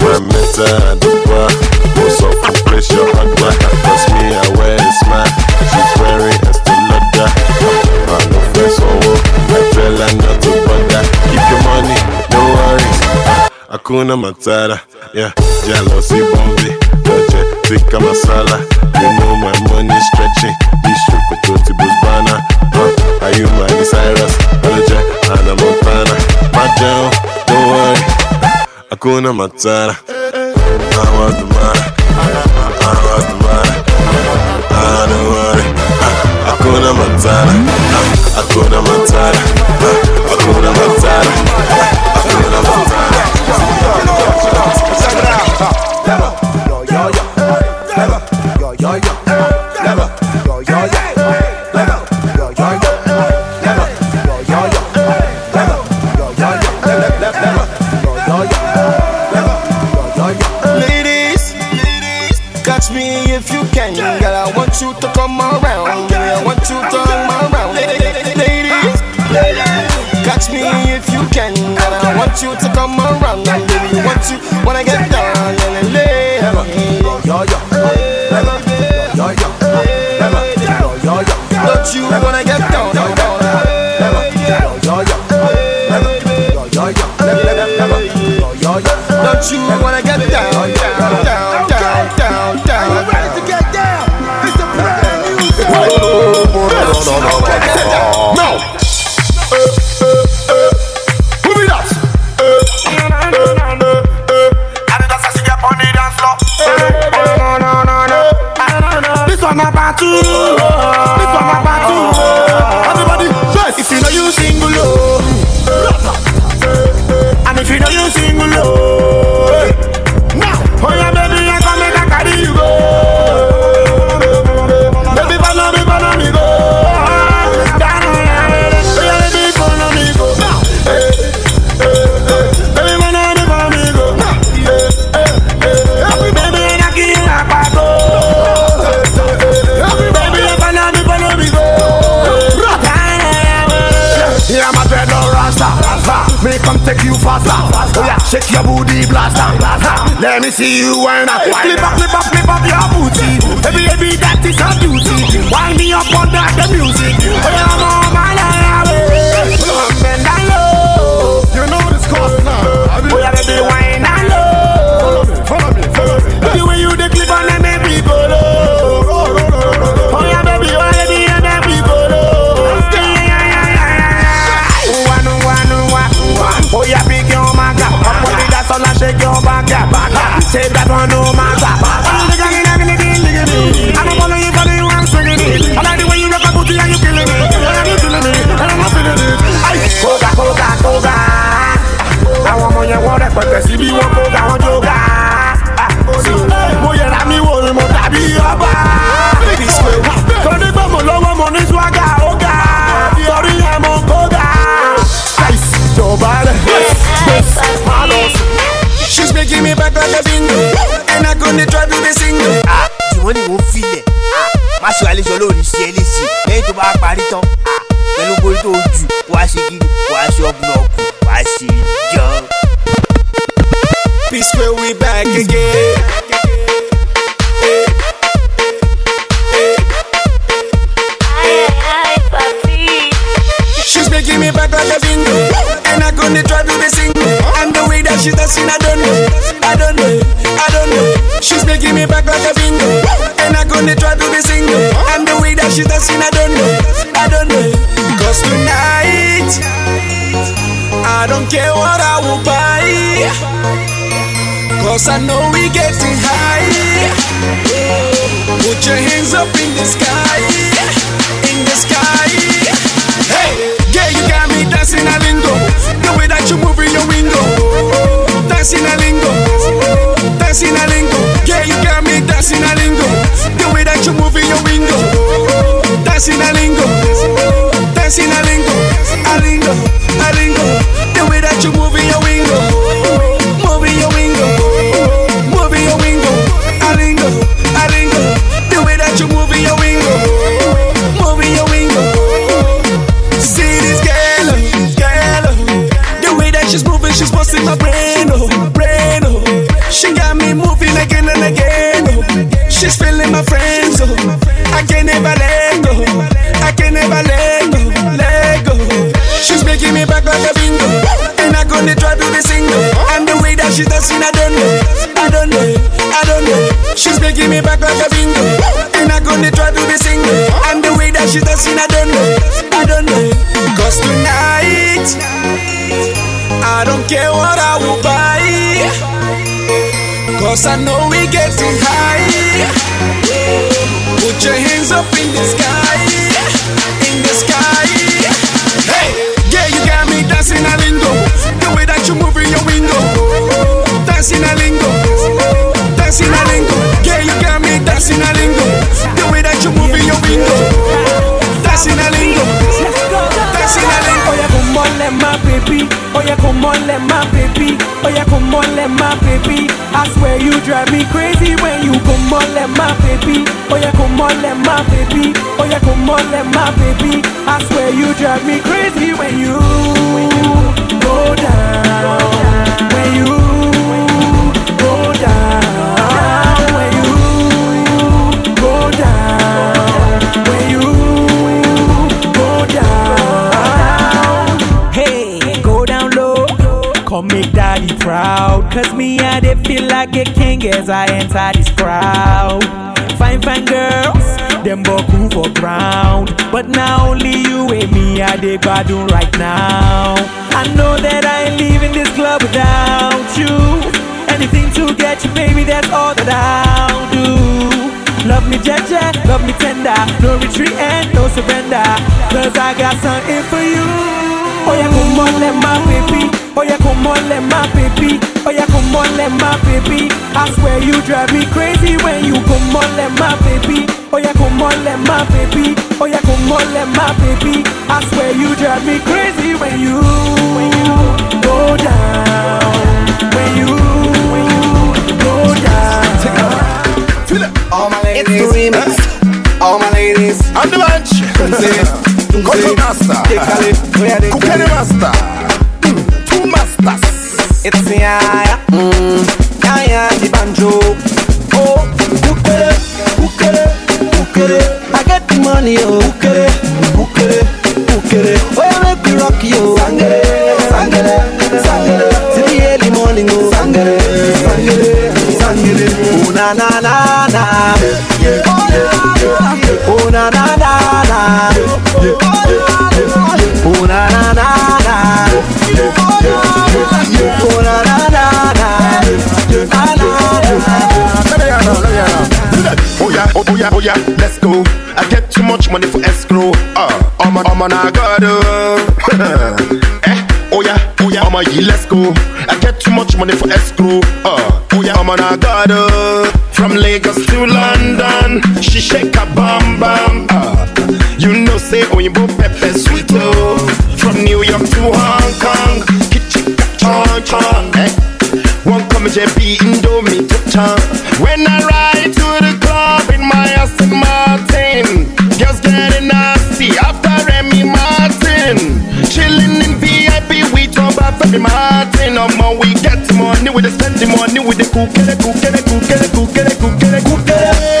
rameta de bois. pressure, sans compression. Cause me, I wear a smile. She's wearing a stiletto. I'm no fresh over. I tell her not to bother. Keep your money, no worries. Hakuna Matata, yeah, jealousy bombay, Dolce, tikka masala. You know my money stretching. This sugar to Tibus are you Miley Cyrus, Dolce, Hannah Montana? My down, don't worry, Hakuna Matata. I was the man, I was the man. Ah, don't worry, ah, Hakuna Matata, ah, Hakuna Matata, ah, Hakuna Matata, ah, Hakuna Matata. Yo, yo, see you when I wọ́n ní wò ó filẹ̀. Ah, má ṣe àlejò lóòrì sí ẹ léṣe. Lẹ́yìn tó bá parí tán ah, pẹ̀lú borí tó jù kó wá ṣe kí else I know baby. Oh yeah, come on, let my baby. Oh yeah, come on, let my baby. I swear you drive me crazy when you come on, let my baby. Oh yeah, come on, let my baby. Oh yeah, come on, let my baby. I swear you drive me crazy when you go down. When you make daddy proud. Cause me I dey feel like a king as I enter this crowd. Fine, fine girls, them boku for ground. But now only you and me I dey gbadun right now. I know that I ain't leaving this club without you. Anything to get you, baby, that's all that I'll do. Love me jeje, love me tender, no retreat and no surrender. Cause I got something for you. Oh yeah, come on, let my baby. Oh yeah, come on, let my baby. Oh yeah, come on, let my baby. I swear you drive me crazy when you come on, let my baby. Oh yeah, come on, let my baby. Oh yeah, come on, let my baby. I swear you drive me crazy when you when you go down. When you when you go down. All my ladies, it's the remix. All my ladies, I'm the bunch. Control master. Kukene master. Mm, Two masters. It's Yaya, mm, Yaya the banjo. Oh, ukere, ukere, ukere. I get the money, oh, ukere, ukere, ukere. Oh, you make me rock you, sangere, sangere, sangere. Till the early morning, oh, sangere, sangere. Na na na na. Oh na na na. Na. Oh na na na na. Oh na na na na. Oh yeah, oh, oh yeah, oh yeah, let's go. I get too much money for escrow. Uh, I'm a, I'm a nagado. eh, oh yeah, oh yeah, I'm a let's go. I get too much money for escrow. Uh, oh yeah, I'm a nagado. From Lagos to London, she shake a bam bam. Uh, you know say you pepper sweet oh. From New York to Hong Kong, kitchen chon chon. Eh, one come JB Indomie to town. When I ride to the club in my Aston Martin, girls getting nasty after Remy Martin. Chilling in VIP, we talk about Femi Martin. No more, we get the money, we dey spend the money, we dey cook it, cook it, cook it, cook it, cook it, cook it. I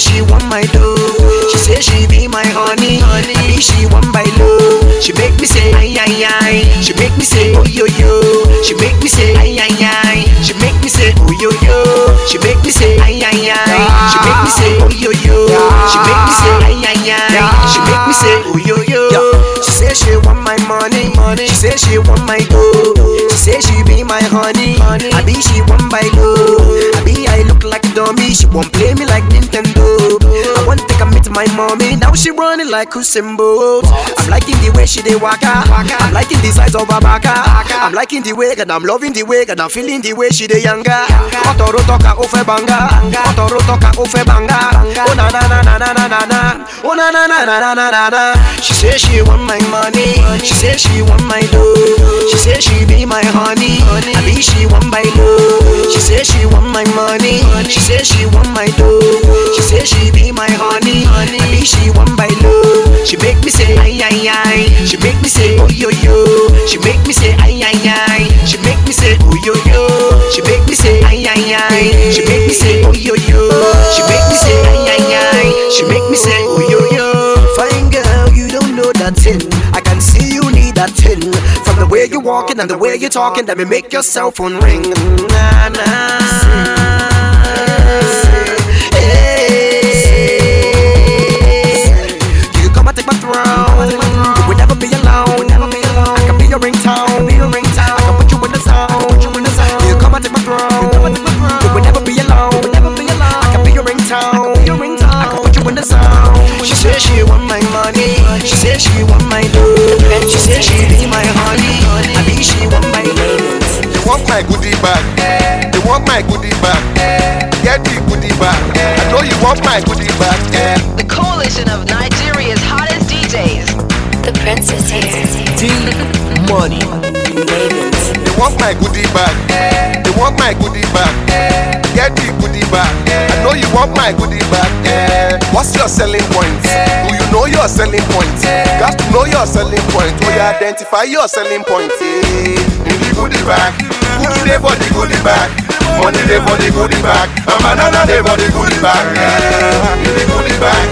she want my dough, she say she be my honey, I be she want my love. She make me say ay ay ay, she make me say oh yo yo, she make me say ay ay ay, she make me say oh yo yo, she make me say ay ay ay, she make me say oh yo yo, she make me say ay ay ay, she make me say oh yo yo. She say she want my money, money. She say she want my dough. She say she be my honey, honey. I be she want my love. I be I look like a dummy. She won't play me like Nintendo. My mommy. Now she running like Bolt. I'm liking the way she dey waka. I'm liking the size of her baka. I'm liking the way and I'm loving the way and I'm feeling the way she dey younger. Otoro toka ofe banga. Otoro toka ofe banga. Oh na na na na na na na na. Oh na na na na na na na na. She say she want my money. She say she want my dough. She say she be my honey. I be she want my love. She say she want my money. She say she want my dough. She say she be my honey. Be she want my love. She make me say ay ay ay. She make me say oh yo yo. She make me say ay ay ay. She make me say oh yo yo. She make me say ay ay ay. She make me say oh yo yo. She make me say ay ay ay. She make me say oh yo yo. Fine girl, you don't know that thing. I can see you need that thing. From the way you're walking and the way you're talking, let me make your cell phone ring. Nah, nah. You come and take my throne. You will never be alone. I can be your ringtone. I can put you in the zone. You come and take my throne. You will never be alone. I can be your ringtone. I can put you in the zone. She said she want my money. She said she want my love. She said she be my honey. I be she want my love. You want my goodie bag? You want my goodie bag? Get the. I know you want my goodie bag. The coalition of Nigeria's hottest DJs. The princess here. D money. They want my goodie bag. They want my goodie bag. Get the goodie bag. Know you want my goodie bag. What's your selling point? Do you know your selling point? Got to know your selling point. Oh, you identify your selling point. eh. In the goodie bag. Cookie day for the goodie bag. Money day for the goodie bag. A banana day for the goodie bag. eh. In the goodie bag.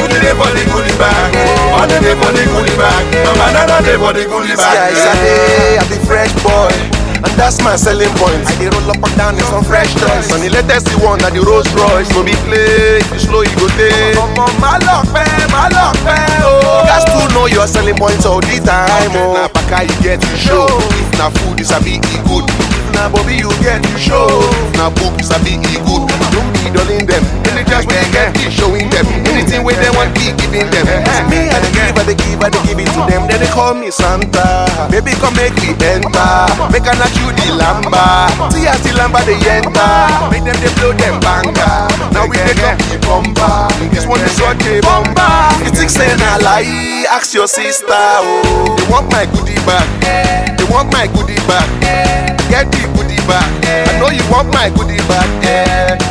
Cookie day for the goodie bag. Money day for the goodie bag. A banana day for the goodie bag. See, I say, I'm the fresh boy. And that's my selling point. I dey roll up and down in some fresh toys. On the latest one, that the Rolls Royce. No be play, if you slow, you go take. Ọmọ máa lọ pẹ́, máa lọ pẹ́ o. Gas to know your selling points all the time. Oh. Na paka you get to show. If na food, you sabi e good. If na bobby, you get to show. If na book, you sabi e good. Don't be dulling them. Just when you get, keep showing them. Mm. Anything wey they want, keep giving them. Me, I dey give, I dey give, I dey give it to them. Then they call me Santa. Baby, come make me enter. Make a not you the lamba. See as the lamba they enter. Make them they blow them banger. Now we take up the bumper. This one is what they bumper. You think say na lie? Ask your sister. Oh, they want my goodie bag. They want my goodie bag. Get the goodie bag. I know you want my goodie bag.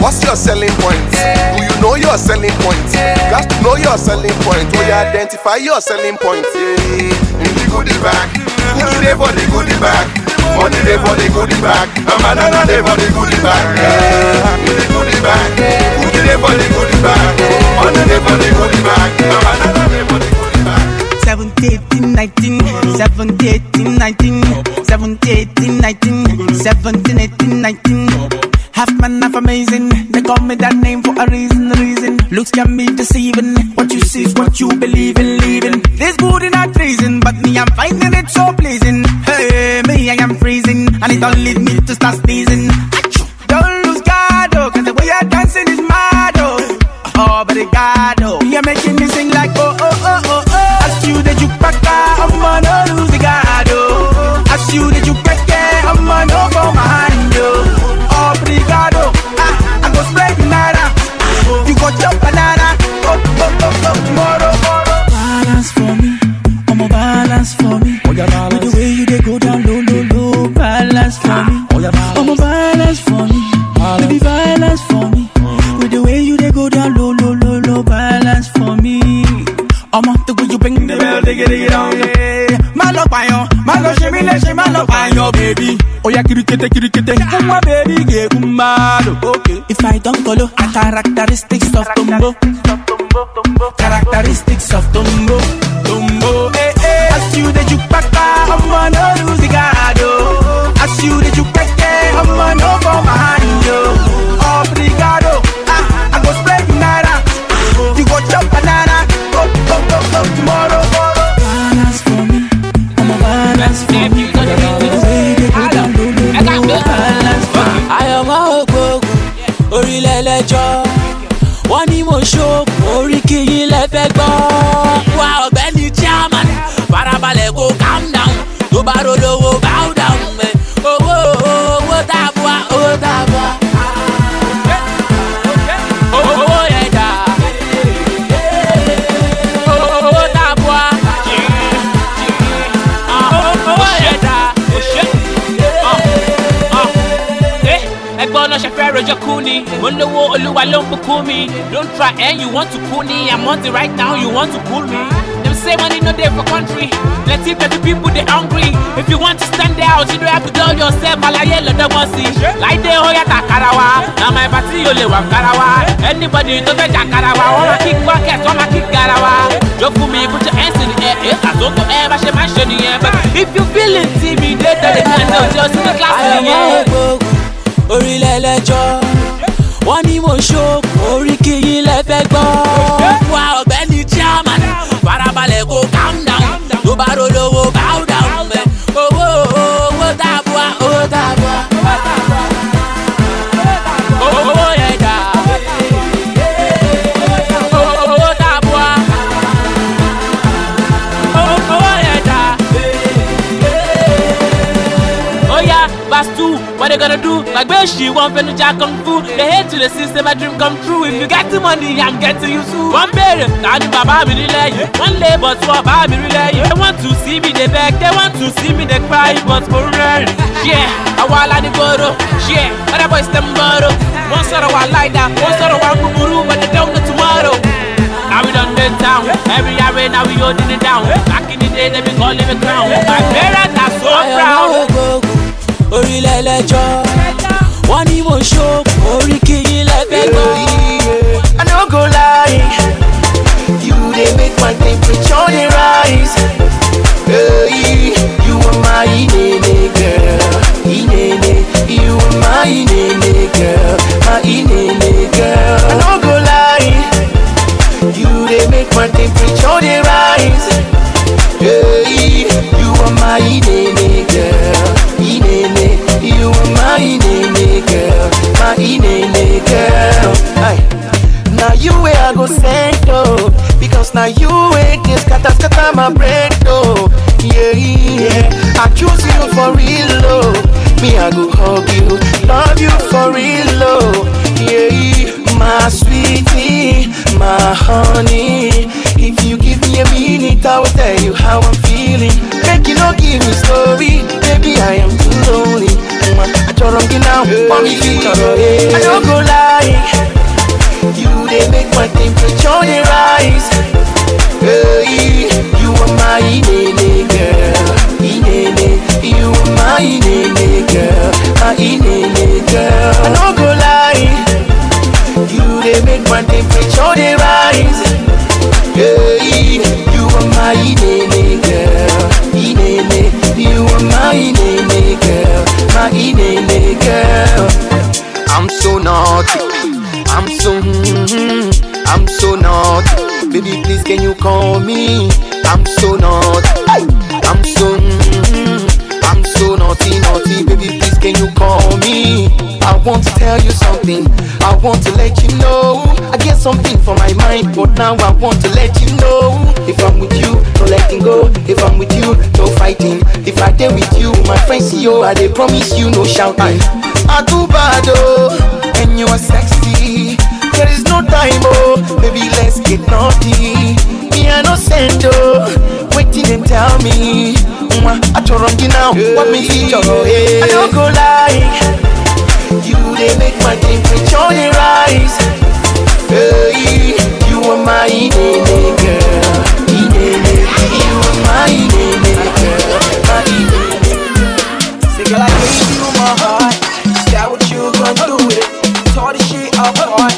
What's your selling point? Do you know your selling point? Got to know your selling point. Oh, you identify your selling point. Yeah. In the goodie bag. Cookie day for the goodie bag. Money day for the goodie bag. A banana day for the goodie bag. Yeah. In the goodie bag. Cookie day for the goodie bag. Money day for the goodie bag. A banana day for the goodie bag. 17, 18, 19, 17, 18, 19, 17, 18, 19, 17, 18, 19. Half man, half amazing. They call me that name for a reason, reason. Looks can be deceiving. What you see is what you believe in, leaving. This booty not treason, but me, I'm finding it so pleasing. Hey, me, I am freezing, and it don't me to start sneezing. Don't lose guard, oh, cause the way you're dancing is mad, oh. Oh, but it got oh. you baby. Oh yeah, kirikete, kirikete, kuma baby, get kumado. Okay. If I don't follow, a characteristics of tumbo. Characteristics of tumbo, tumbo, tó bá rolówó bow down mẹ́ owó owó tàbúà owó tàbúà. owó yẹn dà. Owó tàbúà owó yẹn dà. Ẹgbọ́n náà ṣe fẹ́ rojọ́ kú ni. Mo ń lówó olúwa ló ń bùkún mi. Don't try and you want to cool me. I'm on the right now you want to cool me. dem say money no dey for country. Plenty plenty people dey hungry. If you want to stand out you don't have to dull yourself alaye lọ́dọ́gbọ́n sí láìdé ó yàtọ̀ àkàrà wa na my party yóò lè wà kára wa anybody tó fẹ́ jà kára wa wọ́n máa kí bucket wọ́n máa kí gara wa jó fún mi put your hands in the air. Ẹ̀ àtúntò ẹ̀ bá ṣe máa ṣe nìyẹn but if you feel intimidated they can't tell you sí ní kíláàsì nìyẹn. ògbógun orílẹ̀ ẹlẹ́jọ́ wọ́n ní mo ṣoògùn orí kìyìn lẹ́fẹ̀ gbọ́. Farabalẹ̀ kó calm down. Tó bá bow down mẹ́ owó owó owó tàbúà. owó tàbúà verse 2, what they gonna do? She one fenu jack kung fu. They hate to the system, my dream come true. If you get the money, I'm getting you soon. One baby, now the baba me relay. One lay, but what baba me relay. They want to see me, they beg. They want to see me, they cry, but for real. Yeah, I want like the goro. Yeah, other boys them bottle. One sort of one like that, one sort of one guru, but they don't know tomorrow. Now we done been down. Every year now we holding it down. Back in the day, they be calling me crown. My parents are so proud. àyànmọ́ ògbógun orílẹ̀ ẹlẹ́jọ́ wọ́n ní mo ṣoògùn orí kìyìn lẹ́fẹ̀ gbọ́. I no go lie, you they make my temperature dey rise. Hey, you are my inene girl, inene. You are my inene girl, my inene girl. I no go lie, you they make my temperature dey rise. Hey, you are my inene girl, inene. You are my inene girl, my inene girl. Aye. Now you where I go send oh Because now you ain't this scatter scatter my brain oh Yeah, yeah I choose you for real oh Me I go hug you, love you for real oh Yeah, my sweetie, my honey. If you give me a minute I will tell you how I'm feeling. Make you no give me story. Baby I am too lonely. I told him now, want me I don't go lie. You they make my temperature they rise. Hey, you are my inene girl, inene. You are my inene girl, my inene girl. I no go lie, they make my temperature they rise. Hey, you are my inene girl, inene. You are my inene girl, my inene girl. I'm so naughty. I'm so, mm, I'm so naughty. Baby, please can you call me? I'm so naughty. I'm so, mm, I'm so naughty, naughty. Baby, please can you call me? I want to tell you something. I want to let you know. I get something for my mind, but now I want to let you know. If I'm with you, no letting go. If I'm with you, no fighting. If I dare with you, my friends see you. I they promise you no shouting. I do bad oh, and you are sexy. There is no time oh, baby let's get naughty. Me I no send oh, waiting and tell me. Mwah, I told you now, what me feel oh, I don't go lie. You they make my temperature they rise. Hey, you are my inene girl, Inene, you are my Inene, girl, my Inene. Say, girl, I gave you my heart. Is that what you gonna do with it? Tore the shit apart,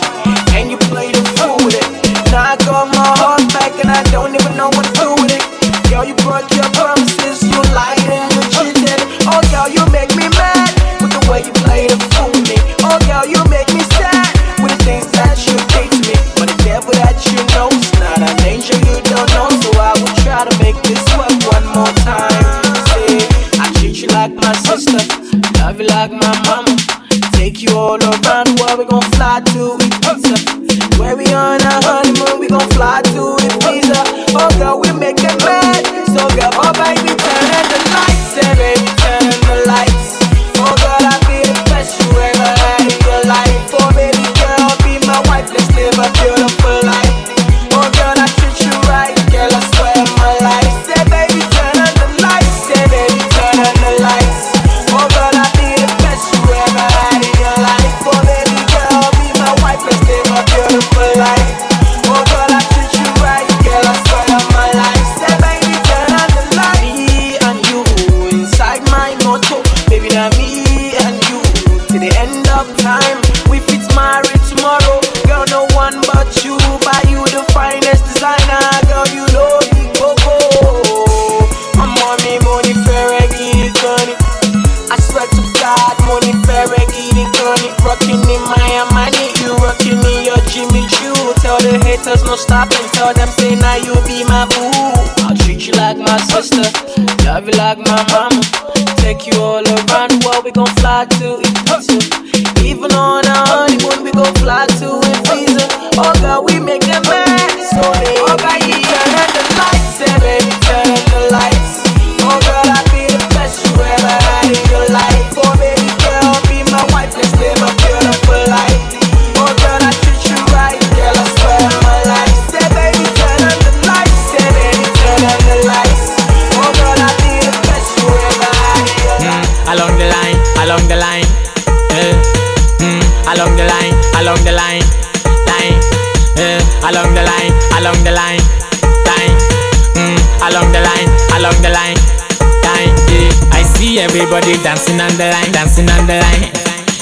see everybody dancing on the line, dancing on the line.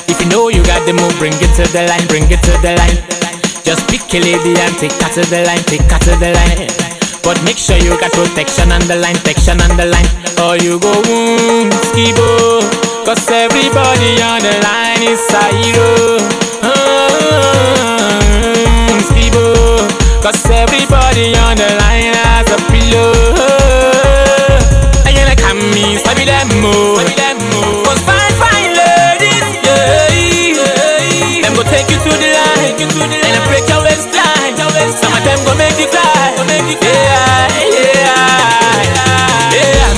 If you know you got the move, bring it to the line, bring it to the line. Just pick a lady and take her to the line, take her to the line. But make sure you got protection on the line, protection on the line. Or you go wound, skibo. Cause everybody on the line is a hero. Mm, skibo. Cause everybody on the line has a pillow. And you like me, sabi more. Cause fine, fine ladies, yeah. Them go take you to the line, then break your waistline. Go make you cry. Yeah, yeah, yeah.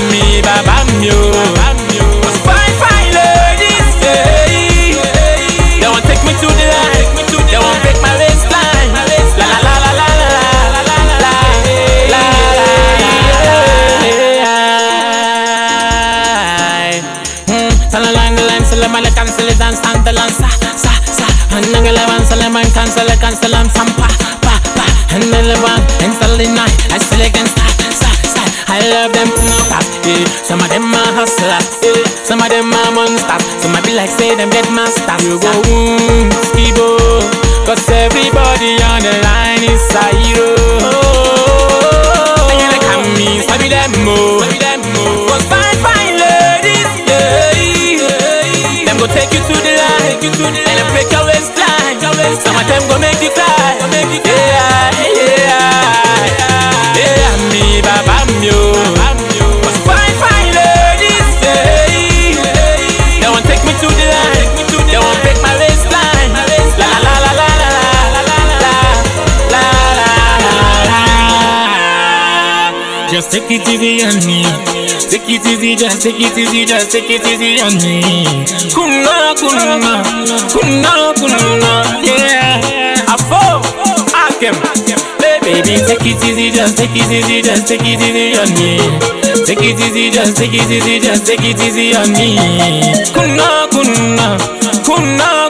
Nanggalawan salaman cancel cancel and sampa pa pa And then the one and suddenly night I still again start start start I love them no pass yeah. Some of them are hustlers yeah. Some of them are monsters. Some might be like say them dead masters. You go wound skibo. Cause everybody on the line is a hero. And you like me, sabi them oh. more oh. Cause fine fine ladies yeah. Them go take you to the line And then break your waistline Them go make you cry. Yeah, yeah Yeah, me, baba, oh. Cause fine, fine ladies take me to the line Just take it easy on me Take it easy, just take it easy, just take it easy on me Kuna, kuna, kuna, kuna, yeah. Afo, Akem baby, take it easy, just take it easy, just take it easy on me Take it easy, just take it easy, just take it easy on me Kuna, kuna, kuna